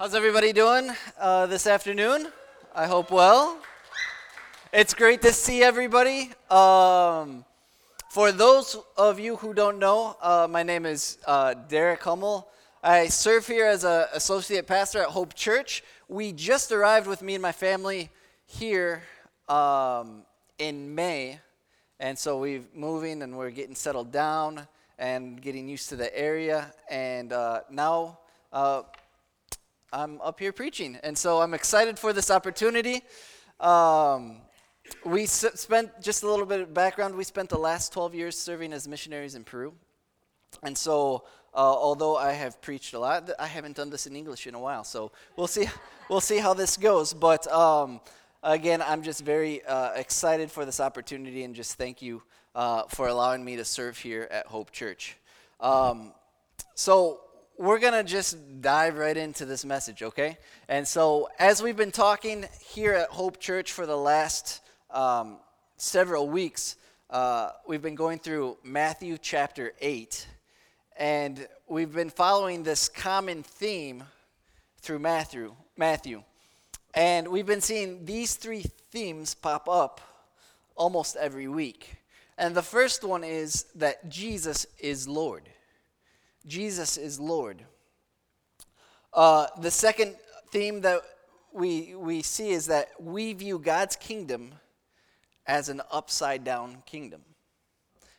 How's everybody doing uh, this afternoon? I hope well. It's great to see everybody. Um, for those of you who don't know, uh, my name is uh, Derek Hummel. I serve here as an associate pastor at Hope Church. We just arrived with me and my family here um, in May, and so we're moving and we're getting settled down and getting used to the area. And uh, now uh, I'm up here preaching. And so I'm excited for this opportunity. Um, we s- spent just a little bit of background. We spent the last 12 years serving as missionaries in Peru. And so, uh, although I have preached a lot, I haven't done this in English in a while. So we'll see, we'll see how this goes. But um, again, I'm just very uh, excited for this opportunity and just thank you uh, for allowing me to serve here at Hope Church. Um, so, we're going to just dive right into this message, okay? And so, as we've been talking here at Hope Church for the last um, several weeks, uh, we've been going through Matthew chapter 8. And we've been following this common theme through Matthew. Matthew. And we've been seeing these three themes pop up almost every week. And the first one is that Jesus is Lord. Jesus is Lord. Uh, the second theme that we, we see is that we view God's kingdom as an upside down kingdom.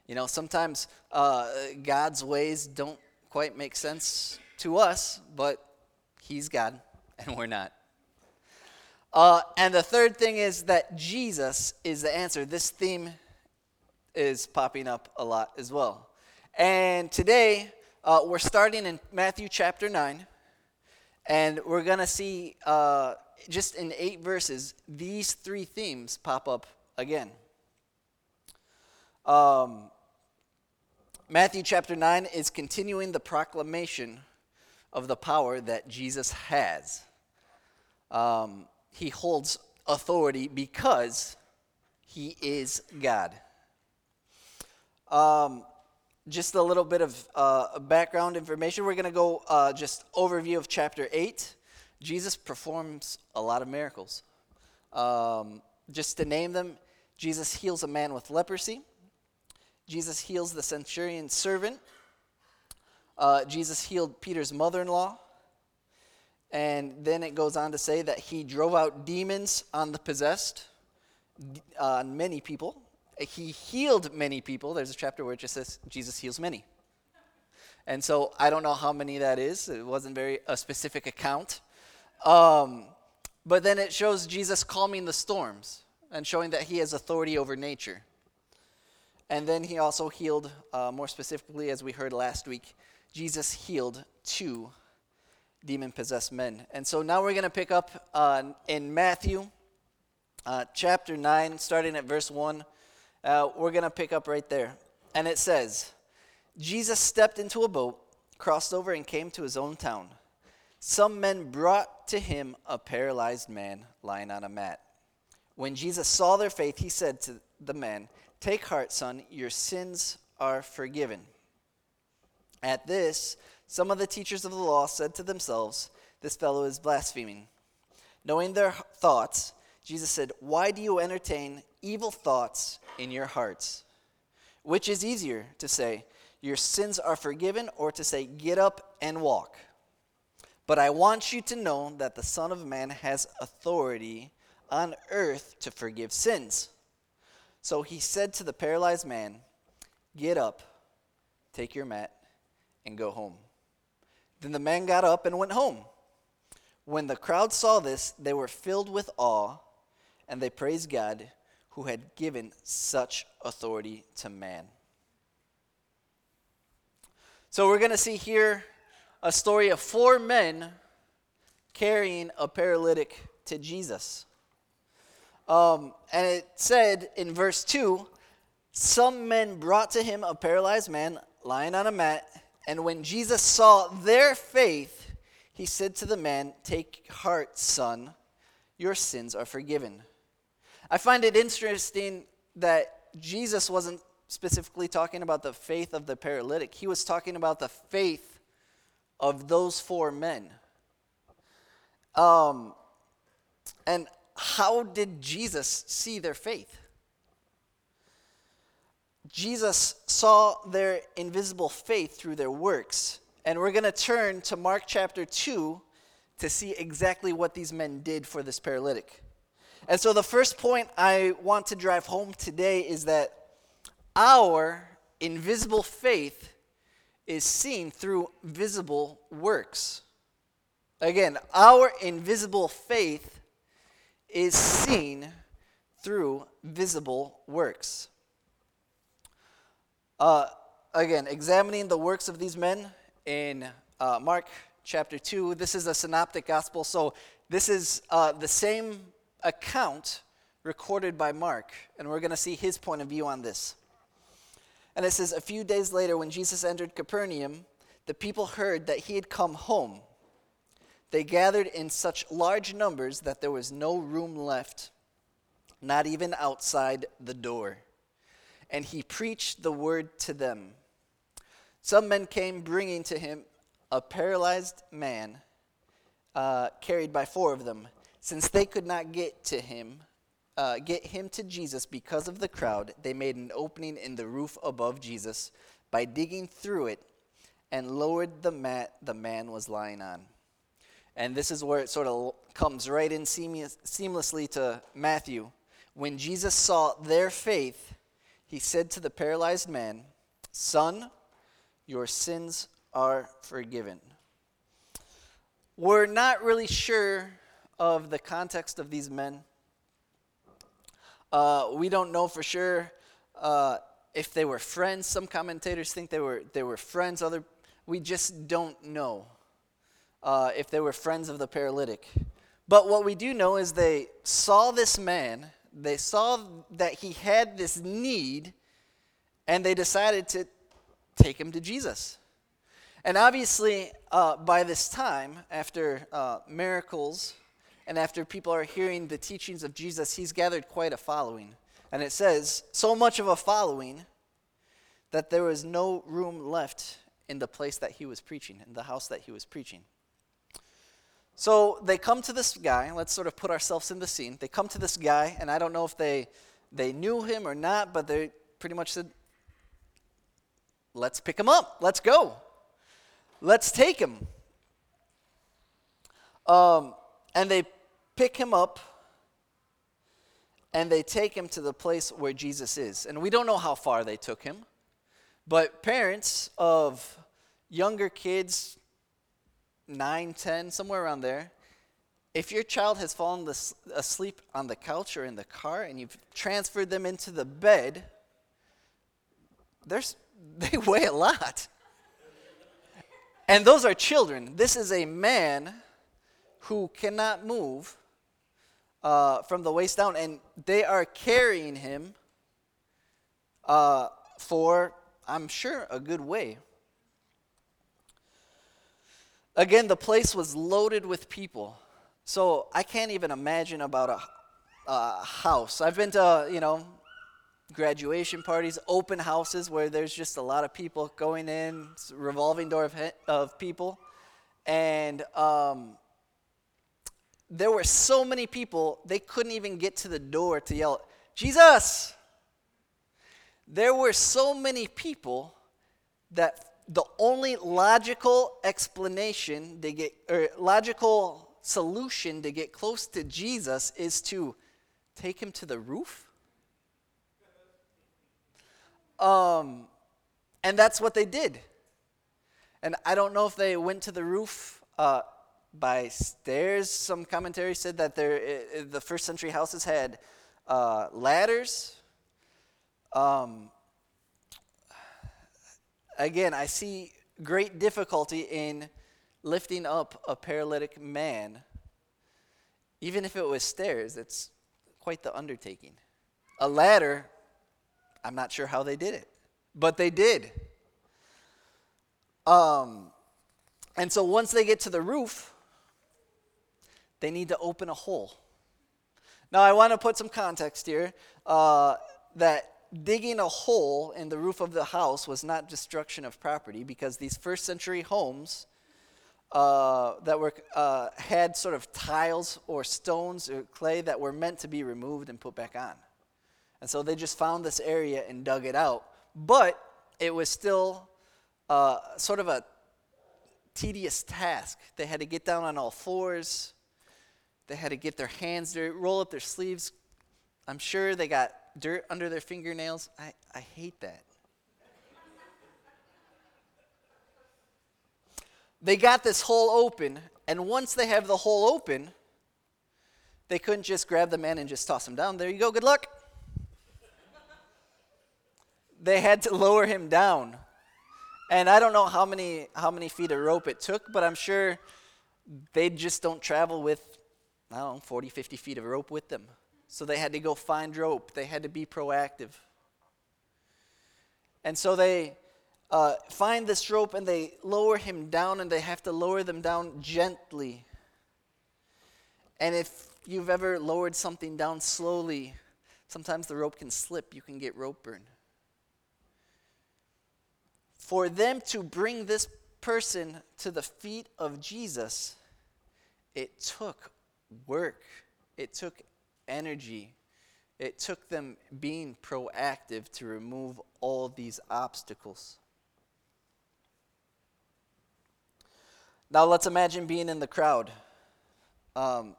You know, sometimes uh, God's ways don't quite make sense to us, but He's God and we're not. Uh, and the third thing is that Jesus is the answer. This theme is popping up a lot as well. And today, uh, we're starting in Matthew chapter 9, and we're going to see uh, just in eight verses these three themes pop up again. Um, Matthew chapter 9 is continuing the proclamation of the power that Jesus has. Um, he holds authority because he is God. Um, just a little bit of uh, background information. We're going to go uh, just overview of chapter 8. Jesus performs a lot of miracles. Um, just to name them, Jesus heals a man with leprosy. Jesus heals the centurion's servant. Uh, Jesus healed Peter's mother in law. And then it goes on to say that he drove out demons on the possessed, on uh, many people he healed many people. There's a chapter where it just says Jesus heals many. And so I don't know how many that is. It wasn't very a specific account. Um, but then it shows Jesus calming the storms and showing that he has authority over nature. And then he also healed, uh, more specifically, as we heard last week, Jesus healed two demon possessed men. And so now we're going to pick up uh, in Matthew uh, chapter 9, starting at verse 1 uh, we're going to pick up right there. And it says, Jesus stepped into a boat, crossed over, and came to his own town. Some men brought to him a paralyzed man lying on a mat. When Jesus saw their faith, he said to the man, Take heart, son, your sins are forgiven. At this, some of the teachers of the law said to themselves, This fellow is blaspheming. Knowing their thoughts, Jesus said, Why do you entertain evil thoughts in your hearts. Which is easier to say, Your sins are forgiven, or to say, Get up and walk? But I want you to know that the Son of Man has authority on earth to forgive sins. So he said to the paralyzed man, Get up, take your mat, and go home. Then the man got up and went home. When the crowd saw this, they were filled with awe, and they praised God who had given such authority to man. So we're going to see here a story of four men carrying a paralytic to Jesus. Um, and it said in verse 2 some men brought to him a paralyzed man lying on a mat, and when Jesus saw their faith, he said to the man, Take heart, son, your sins are forgiven. I find it interesting that Jesus wasn't specifically talking about the faith of the paralytic, he was talking about the faith of those four men. Um, and how did Jesus see their faith? Jesus saw their invisible faith through their works. And we're going to turn to Mark chapter 2 to see exactly what these men did for this paralytic. And so, the first point I want to drive home today is that our invisible faith is seen through visible works. Again, our invisible faith is seen through visible works. Uh, again, examining the works of these men in uh, Mark chapter 2. This is a synoptic gospel, so this is uh, the same account recorded by Mark, and we're going to see his point of view on this. And it says, A few days later, when Jesus entered Capernaum, the people heard that he had come home. They gathered in such large numbers that there was no room left, not even outside the door and he preached the word to them. Some men came bringing to him a paralyzed man uh, carried by four of them. Since they could not get to him, uh, get him to Jesus because of the crowd, they made an opening in the roof above Jesus by digging through it and lowered the mat the man was lying on. And this is where it sort of comes right in seamlessly to Matthew. When Jesus saw their faith, he said to the paralyzed man, Son, your sins are forgiven. We're not really sure of the context of these men. Uh, we don't know for sure uh, if they were friends. Some commentators think they were, they were friends. Other, we just don't know uh, if they were friends of the paralytic. But what we do know is they saw this man they saw that he had this need and they decided to take him to Jesus. And obviously, uh, by this time, after uh, miracles and after people are hearing the teachings of Jesus, he's gathered quite a following. And it says, so much of a following that there was no room left in the place that he was preaching, in the house that he was preaching. So they come to this guy. Let's sort of put ourselves in the scene. They come to this guy, and I don't know if they they knew him or not, but they pretty much said, "Let's pick him up. Let's go. Let's take him." Um, and they pick him up, and they take him to the place where Jesus is. And we don't know how far they took him, but parents of younger kids, 9, 10, somewhere around there, if your child has fallen asleep on the couch or in the car and you've transferred them into the bed, there's, they weigh a lot. And those are children. This is a man who cannot move uh, from the waist down, and they are carrying him uh, for, I'm sure, a good way. Again, the place was loaded with people. So I can't even imagine about a, a house. I've been to, you know, graduation parties, open houses where there's just a lot of people going in, revolving door of, of people. And um, there were so many people, they couldn't even get to the door to yell, Jesus! There were so many people that the only logical explanation they get, or logical solution to get close to Jesus is to take him to the roof. Um, and that's what they did. And I don't know if they went to the roof uh, by stairs. Some commentary said that there, the first century houses had uh, ladders. Um, again, I see great difficulty in lifting up a paralytic man. Even if it was stairs, it's quite the undertaking. A ladder, I'm not sure how they did it, but they did. Um, and so once they get to the roof, they need to open a hole. Now, I want to put some context here uh, that digging a hole in the roof of the house was not destruction of property because these first century homes uh, that were uh, had sort of tiles or stones or clay that were meant to be removed and put back on. And so they just found this area and dug it out. But it was still uh, sort of a tedious task. They had to get down on all fours. They had to get their hands dirty, roll up their sleeves. I'm sure they got dirt under their fingernails. I, I hate that. they got this hole open, and once they have the hole open, they couldn't just grab the man and just toss him down. There you go, good luck. they had to lower him down. And I don't know how many how many feet of rope it took, but I'm sure they just don't travel with I don't know, 40, 50 feet of rope with them. So they had to go find rope. They had to be proactive. And so they uh, find this rope and they lower him down, and they have to lower them down gently. And if you've ever lowered something down slowly, sometimes the rope can slip. You can get rope burn. For them to bring this person to the feet of Jesus, it took work, it took energy, it took them being proactive to remove all these obstacles. Now let's imagine being in the crowd. Um,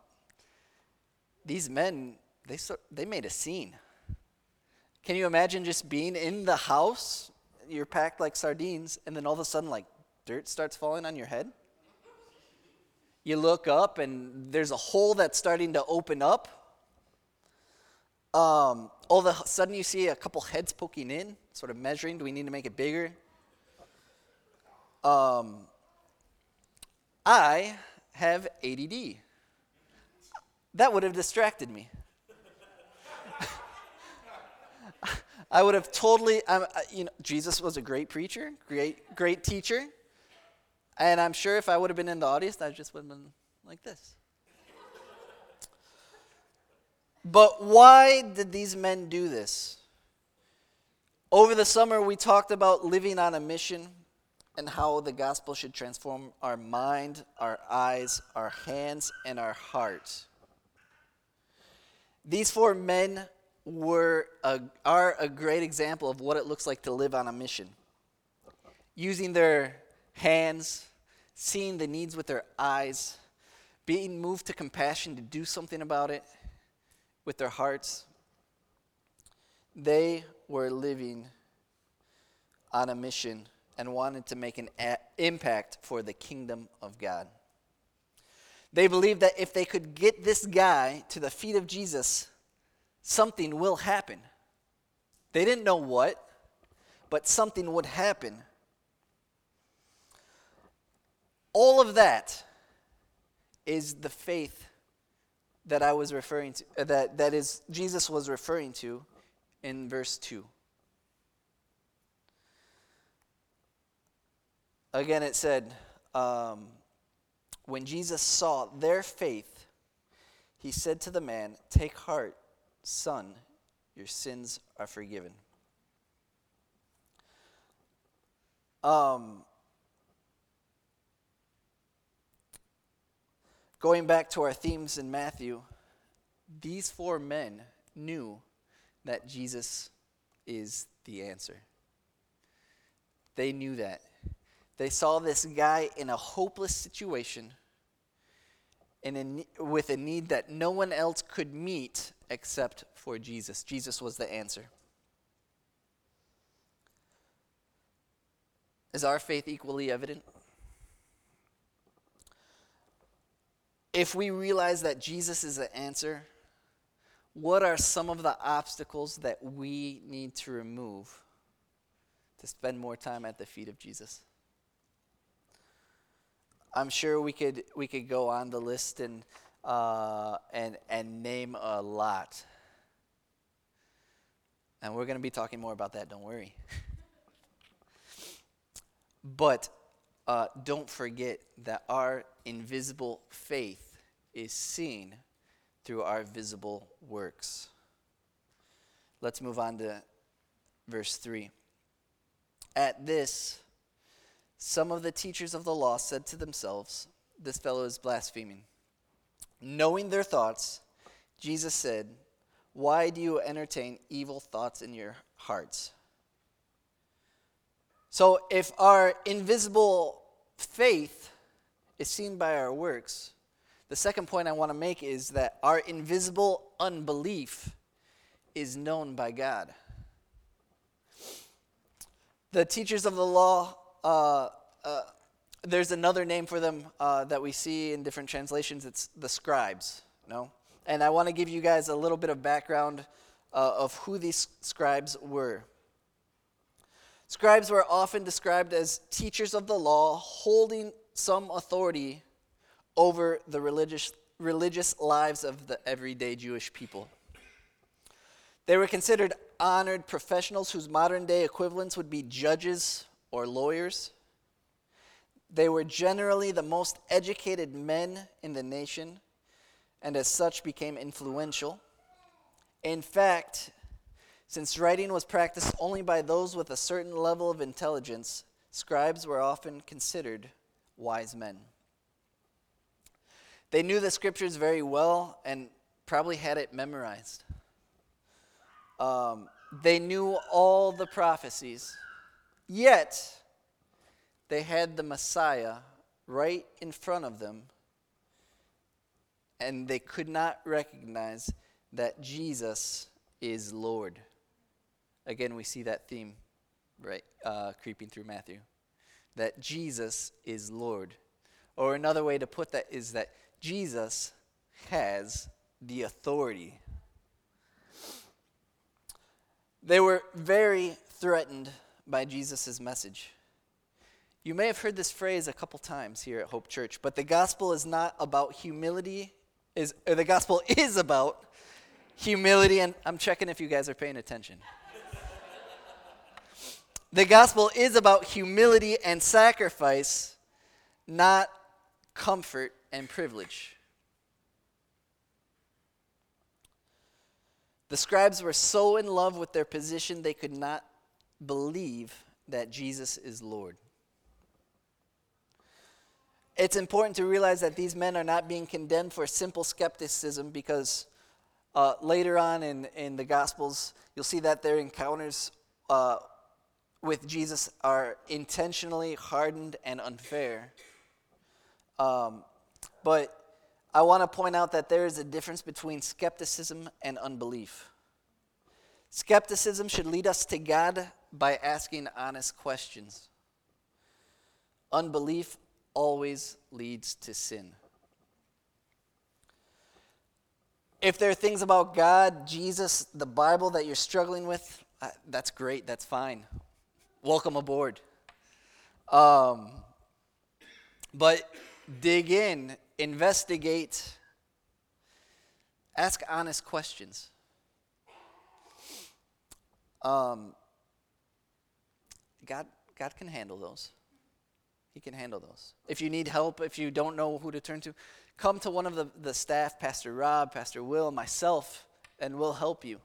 these men, they, they made a scene. Can you imagine just being in the house? You're packed like sardines, and then all of a sudden, like, dirt starts falling on your head? You look up, and there's a hole that's starting to open up. Um, all of a sudden, you see a couple heads poking in, sort of measuring. Do we need to make it bigger? Um, I have ADD. That would have distracted me. I would have totally, um, you know, Jesus was a great preacher, great, great teacher. And I'm sure if I would have been in the audience, I just would have been like this. But why did these men do this? Over the summer, we talked about living on a mission and how the gospel should transform our mind, our eyes, our hands, and our heart. These four men were a, are a great example of what it looks like to live on a mission. Using their hands, seeing the needs with their eyes, being moved to compassion to do something about it with their hearts. They were living on a mission and wanted to make an a- impact for the kingdom of God. They believed that if they could get this guy to the feet of Jesus, something will happen. They didn't know what, but something would happen. All of that is the faith that I was referring to, uh, that, that is Jesus was referring to in verse 2. Again, it said, um, when Jesus saw their faith, he said to the man, Take heart, son, your sins are forgiven. Um, going back to our themes in Matthew, these four men knew that Jesus is the answer. They knew that. They saw this guy in a hopeless situation and with a need that no one else could meet except for Jesus. Jesus was the answer. Is our faith equally evident? If we realize that Jesus is the answer, what are some of the obstacles that we need to remove to spend more time at the feet of Jesus? I'm sure we could we could go on the list and uh, and and name a lot. And we're going to be talking more about that. Don't worry. but uh, don't forget that our invisible faith is seen through our visible works. Let's move on to verse 3. At this, Some of the teachers of the law said to themselves, This fellow is blaspheming. Knowing their thoughts, Jesus said, Why do you entertain evil thoughts in your hearts? So, if our invisible faith is seen by our works, the second point I want to make is that our invisible unbelief is known by God. The teachers of the law uh, uh, there's another name for them uh, that we see in different translations. It's the scribes, no? And I want to give you guys a little bit of background uh, of who these scribes were. Scribes were often described as teachers of the law, holding some authority over the religious, religious lives of the everyday Jewish people. They were considered honored professionals whose modern day equivalents would be judges or lawyers. They were generally the most educated men in the nation and as such became influential. In fact, since writing was practiced only by those with a certain level of intelligence, scribes were often considered wise men. They knew the scriptures very well and probably had it memorized. Um, they knew all the prophecies. Yet, they had the Messiah right in front of them, and they could not recognize that Jesus is Lord. Again, we see that theme right uh, creeping through Matthew. That Jesus is Lord. Or another way to put that is that Jesus has the authority. They were very threatened by Jesus' message. You may have heard this phrase a couple times here at Hope Church, but the gospel is not about humility, is the gospel is about humility, and I'm checking if you guys are paying attention. the gospel is about humility and sacrifice, not comfort and privilege. The scribes were so in love with their position they could not believe that Jesus is Lord. It's important to realize that these men are not being condemned for simple skepticism because uh, later on in, in the Gospels, you'll see that their encounters uh, with Jesus are intentionally hardened and unfair. Um, but I want to point out that there is a difference between skepticism and unbelief. Skepticism should lead us to God by asking honest questions. Unbelief always leads to sin. If there are things about God, Jesus, the Bible that you're struggling with, uh, that's great, that's fine. Welcome aboard. Um, but dig in, investigate, ask honest questions. Um, God, God can handle those. He can handle those. If you need help, if you don't know who to turn to, come to one of the, the staff, Pastor Rob, Pastor Will, myself, and we'll help you.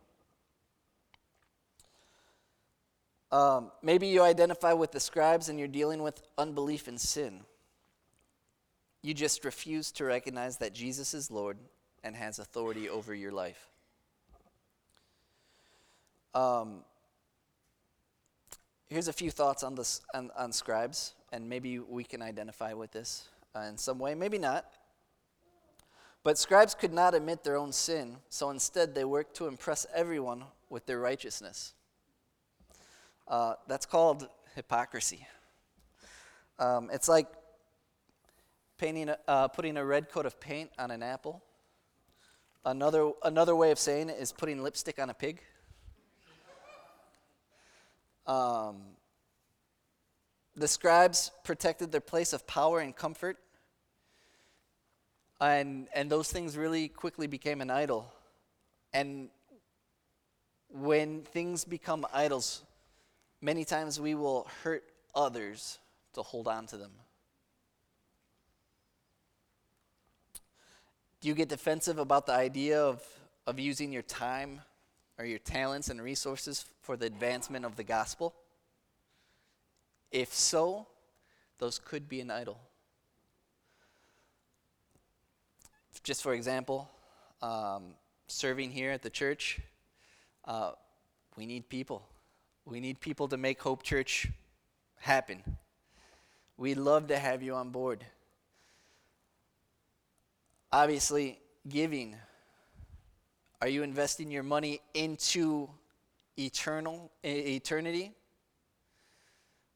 Um, maybe you identify with the scribes and you're dealing with unbelief and sin. You just refuse to recognize that Jesus is Lord and has authority over your life. Um, here's a few thoughts on, this, on, on scribes, and maybe we can identify with this uh, in some way, maybe not. But scribes could not admit their own sin, so instead they worked to impress everyone with their righteousness. Uh, that's called hypocrisy. Um, it's like painting, uh, putting a red coat of paint on an apple. Another, another way of saying it is putting lipstick on a pig. Um, the scribes protected their place of power and comfort, and, and those things really quickly became an idol. And when things become idols, many times we will hurt others to hold on to them. Do you get defensive about the idea of, of using your time or your talents and resources for the advancement of the gospel? If so, those could be an idol. Just for example, um, serving here at the church, uh, we need people. We need people to make Hope Church happen. We'd love to have you on board. Obviously, giving. Are you investing your money into eternal eternity?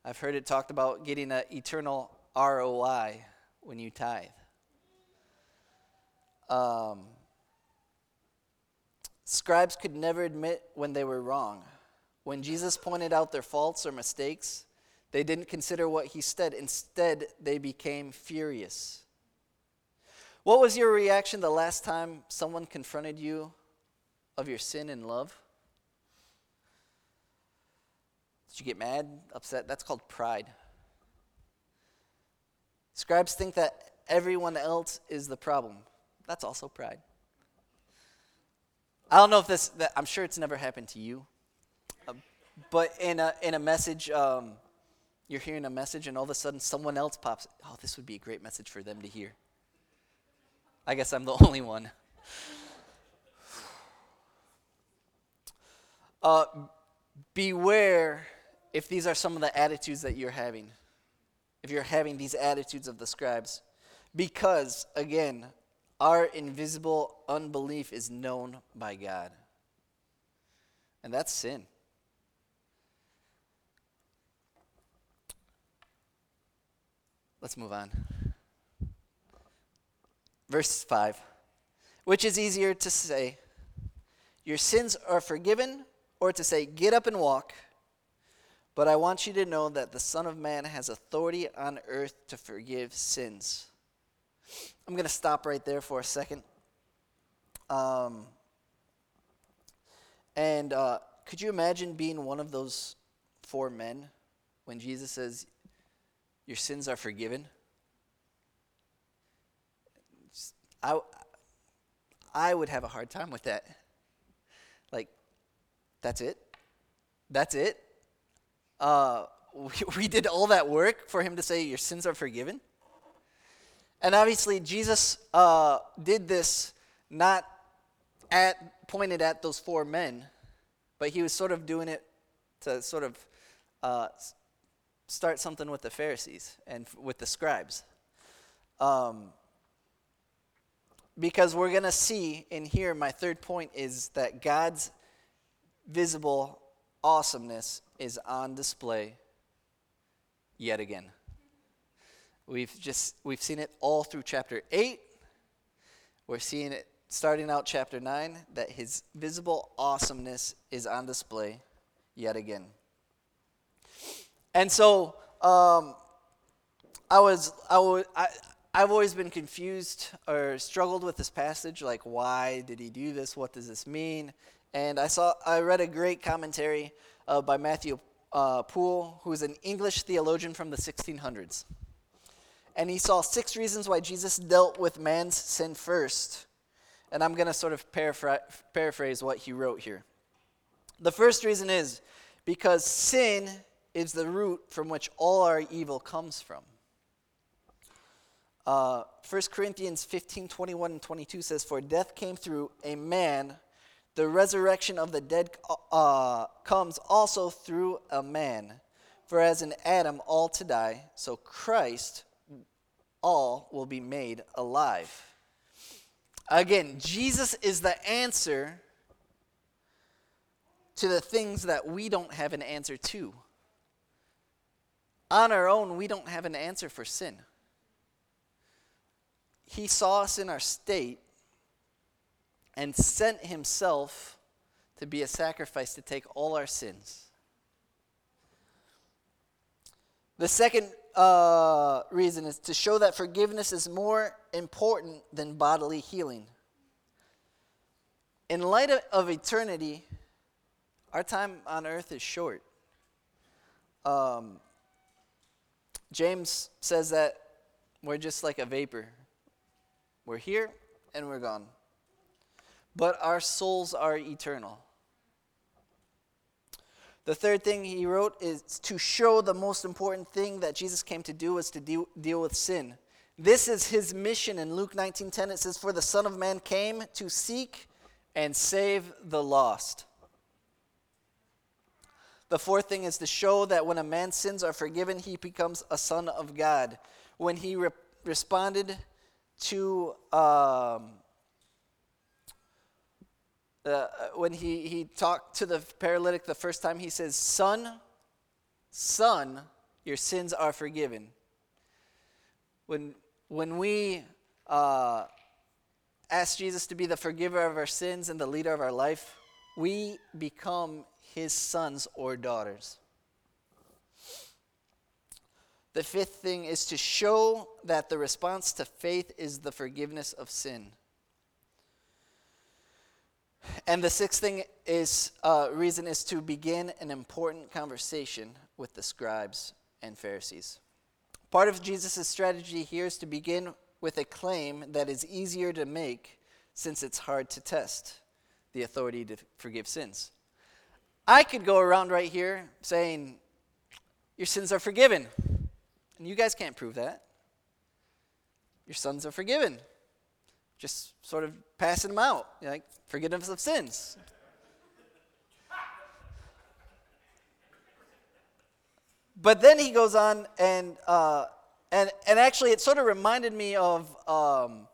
I've heard it talked about getting an eternal ROI when you tithe. Um, scribes could never admit when they were wrong. When Jesus pointed out their faults or mistakes, they didn't consider what he said. Instead, they became furious. What was your reaction the last time someone confronted you of your sin and love? Did you get mad, upset? That's called pride. Scribes think that everyone else is the problem. That's also pride. I don't know if this, that, I'm sure it's never happened to you. Uh, but in a, in a message, um, you're hearing a message and all of a sudden someone else pops, oh, this would be a great message for them to hear. I guess I'm the only one. Uh, beware if these are some of the attitudes that you're having. If you're having these attitudes of the scribes. Because, again, our invisible unbelief is known by God. And that's sin. Let's move on. Verse 5. Which is easier to say, Your sins are forgiven, or to say, Get up and walk? But I want you to know that the Son of Man has authority on earth to forgive sins. I'm going to stop right there for a second. Um, and uh, could you imagine being one of those four men when Jesus says, Your sins are forgiven? I, I would have a hard time with that. Like, that's it? That's it? Uh, we, we did all that work for him to say, Your sins are forgiven? And obviously, Jesus uh, did this not at, pointed at those four men, but he was sort of doing it to sort of uh, start something with the Pharisees and with the scribes. Um, because we're going to see in here, my third point is that God's visible awesomeness is on display yet again. We've just we've seen it all through chapter 8. We're seeing it starting out chapter 9 that his visible awesomeness is on display yet again. And so um, I was I was I, I've always been confused or struggled with this passage like why did he do this? What does this mean? And I saw I read a great commentary uh, by Matthew uh, Poole, who is an English theologian from the 1600s and he saw six reasons why Jesus dealt with man's sin first. And I'm going to sort of paraphr- paraphrase what he wrote here. The first reason is because sin is the root from which all our evil comes from. Uh, 1 Corinthians 15 21 and 22 says, For death came through a man, the resurrection of the dead uh, comes also through a man. For as in Adam all to die, so Christ all will be made alive. Again, Jesus is the answer to the things that we don't have an answer to. On our own, we don't have an answer for sin. He saw us in our state and sent Himself to be a sacrifice to take all our sins. The second uh, reason is to show that forgiveness is more important than bodily healing. In light of, of eternity, our time on earth is short. Um, James says that we're just like a vapor. We're here and we're gone. But our souls are eternal. The third thing he wrote is to show the most important thing that Jesus came to do was to deal, deal with sin. This is his mission in Luke 19:10 it says for the son of man came to seek and save the lost. The fourth thing is to show that when a man's sins are forgiven, he becomes a son of God. When he re- responded to, um, uh, when he, he talked to the paralytic the first time, he says, Son, son, your sins are forgiven. When, when we uh, ask Jesus to be the forgiver of our sins and the leader of our life, we become his sons or daughters. The fifth thing is to show that the response to faith is the forgiveness of sin. And the sixth thing is uh, reason is to begin an important conversation with the scribes and Pharisees. Part of Jesus' strategy here is to begin with a claim that is easier to make since it's hard to test the authority to forgive sins. I could go around right here saying, Your sins are forgiven. And you guys can't prove that. Your sons are forgiven. Just sort of passing them out, like forgiveness of sins. but then he goes on and uh, and and actually it sort of reminded me of um,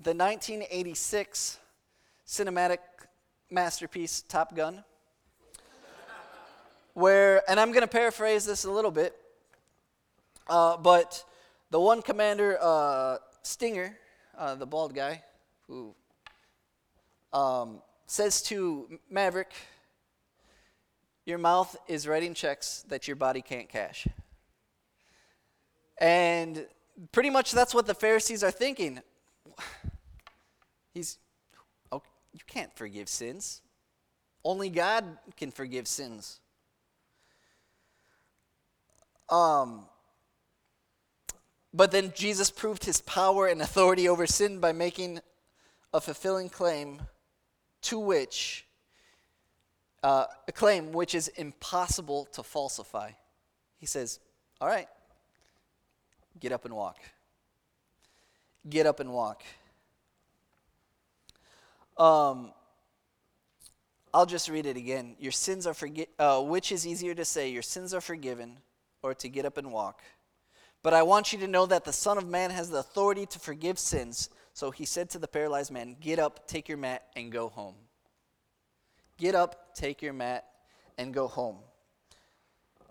the 1986 cinematic masterpiece Top Gun where, and I'm going to paraphrase this a little bit, uh, but the one commander, uh, Stinger, uh, the bald guy, who um, says to Maverick, Your mouth is writing checks that your body can't cash. And pretty much that's what the Pharisees are thinking. He's, oh, you can't forgive sins. Only God can forgive sins. Um, but then Jesus proved his power and authority over sin by making a fulfilling claim to which, uh, a claim which is impossible to falsify. He says, All right, get up and walk. Get up and walk. Um, I'll just read it again. Your sins are forgiven. Uh, which is easier to say, your sins are forgiven or to get up and walk. But I want you to know that the Son of Man has the authority to forgive sins. So he said to the paralyzed man, Get up, take your mat, and go home. Get up, take your mat, and go home.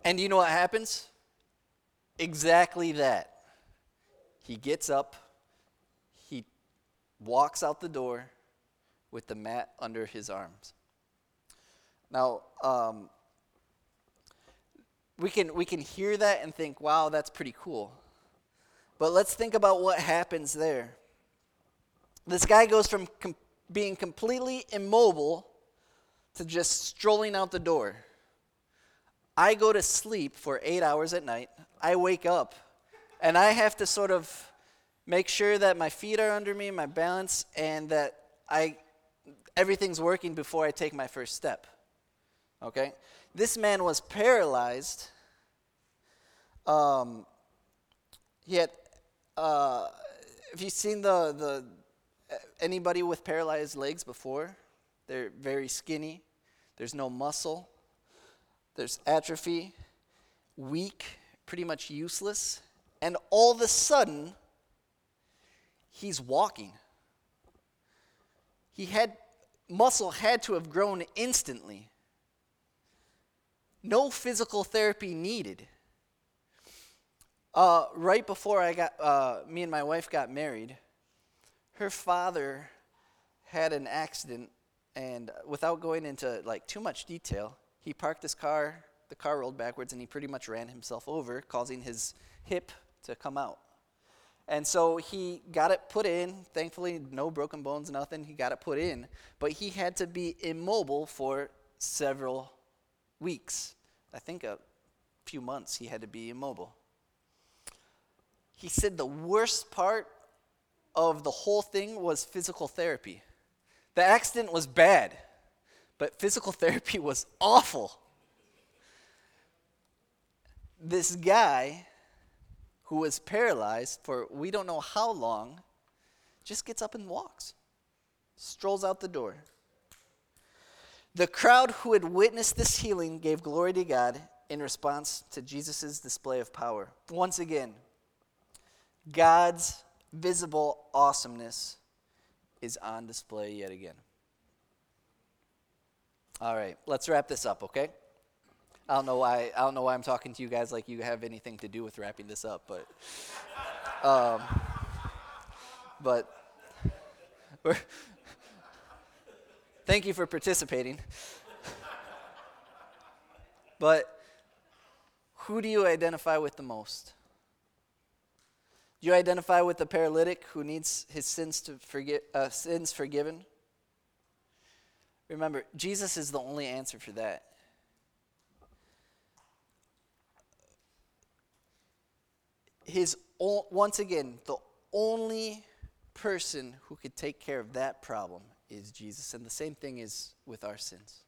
And you know what happens? Exactly that. He gets up, he walks out the door with the mat under his arms. Now, um, we can, we can hear that and think, wow, that's pretty cool. But let's think about what happens there. This guy goes from com- being completely immobile to just strolling out the door. I go to sleep for eight hours at night. I wake up and I have to sort of make sure that my feet are under me, my balance, and that I everything's working before I take my first step. Okay? This man was paralyzed. Um, he had, uh, have you seen the, the, anybody with paralyzed legs before? They're very skinny. There's no muscle. There's atrophy, weak, pretty much useless. And all of a sudden, he's walking. He had, muscle had to have grown instantly no physical therapy needed. Uh, right before I got, uh, me and my wife got married, her father had an accident, and without going into like too much detail, he parked his car. The car rolled backwards, and he pretty much ran himself over, causing his hip to come out. And so he got it put in. Thankfully, no broken bones, nothing. He got it put in. But he had to be immobile for several weeks. I think a few months he had to be immobile. He said the worst part of the whole thing was physical therapy. The accident was bad, but physical therapy was awful. this guy who was paralyzed for we don't know how long just gets up and walks, strolls out the door. The crowd who had witnessed this healing gave glory to God in response to Jesus' display of power. Once again, God's visible awesomeness is on display yet again. All right, let's wrap this up, okay? I don't know why I don't know why I'm talking to you guys like you have anything to do with wrapping this up, but um, but thank you for participating. but who do you identify with the most? Do you identify with the paralytic who needs his sins to forget uh, sins forgiven? Remember, Jesus is the only answer for that. His once again, the only person who could take care of that problem is Jesus. And the same thing is with our sins.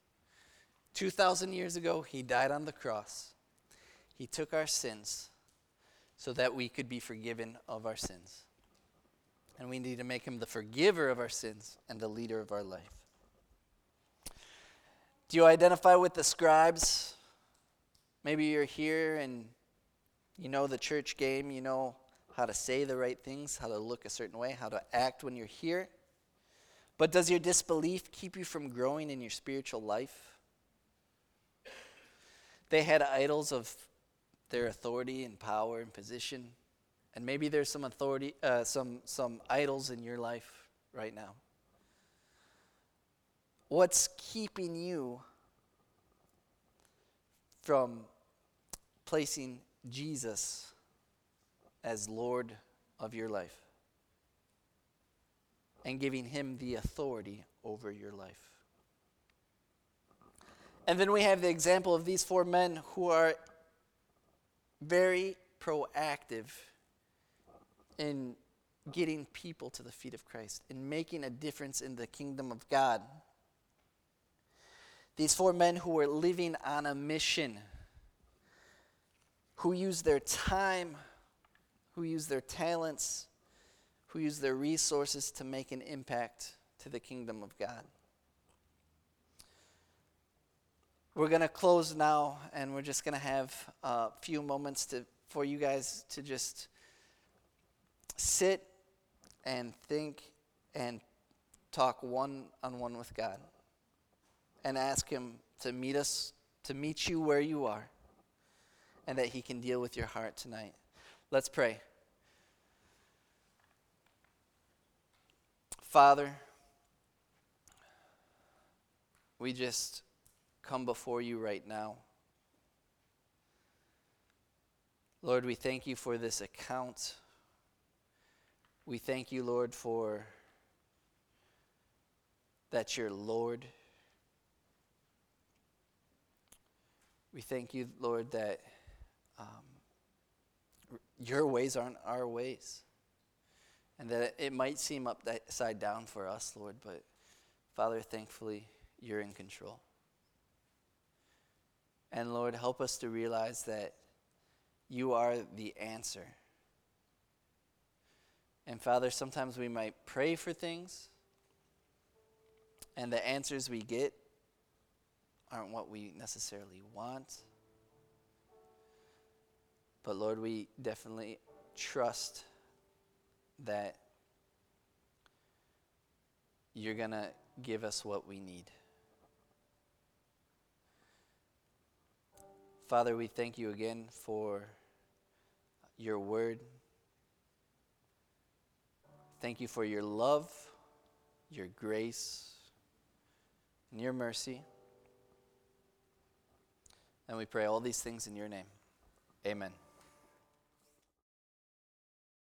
2,000 years ago, he died on the cross. He took our sins so that we could be forgiven of our sins. And we need to make him the forgiver of our sins and the leader of our life. Do you identify with the scribes? Maybe you're here and you know the church game, you know how to say the right things, how to look a certain way, how to act when you're here. But does your disbelief keep you from growing in your spiritual life? They had idols of their authority and power and position. And maybe there's some authority, uh, some, some idols in your life right now. What's keeping you from placing Jesus as Lord of your life and giving him the authority over your life? And then we have the example of these four men who are very proactive in getting people to the feet of Christ, in making a difference in the kingdom of God. These four men who were living on a mission, who used their time, who used their talents, who use their resources to make an impact to the kingdom of God. We're going to close now, and we're just going to have a few moments to, for you guys to just sit and think and talk one on one with God and ask Him to meet us, to meet you where you are, and that He can deal with your heart tonight. Let's pray. Father, we just come before you right now. Lord, we thank you for this account. We thank you, Lord, for that you're Lord. We thank you, Lord, that um, your ways aren't our ways. And that it might seem upside down for us, Lord, but Father, thankfully, you're in control. And Lord, help us to realize that you are the answer. And Father, sometimes we might pray for things, and the answers we get aren't what we necessarily want. But Lord, we definitely trust that you're going to give us what we need. Father, we thank you again for your word. Thank you for your love, your grace, and your mercy. And we pray all these things in your name. Amen.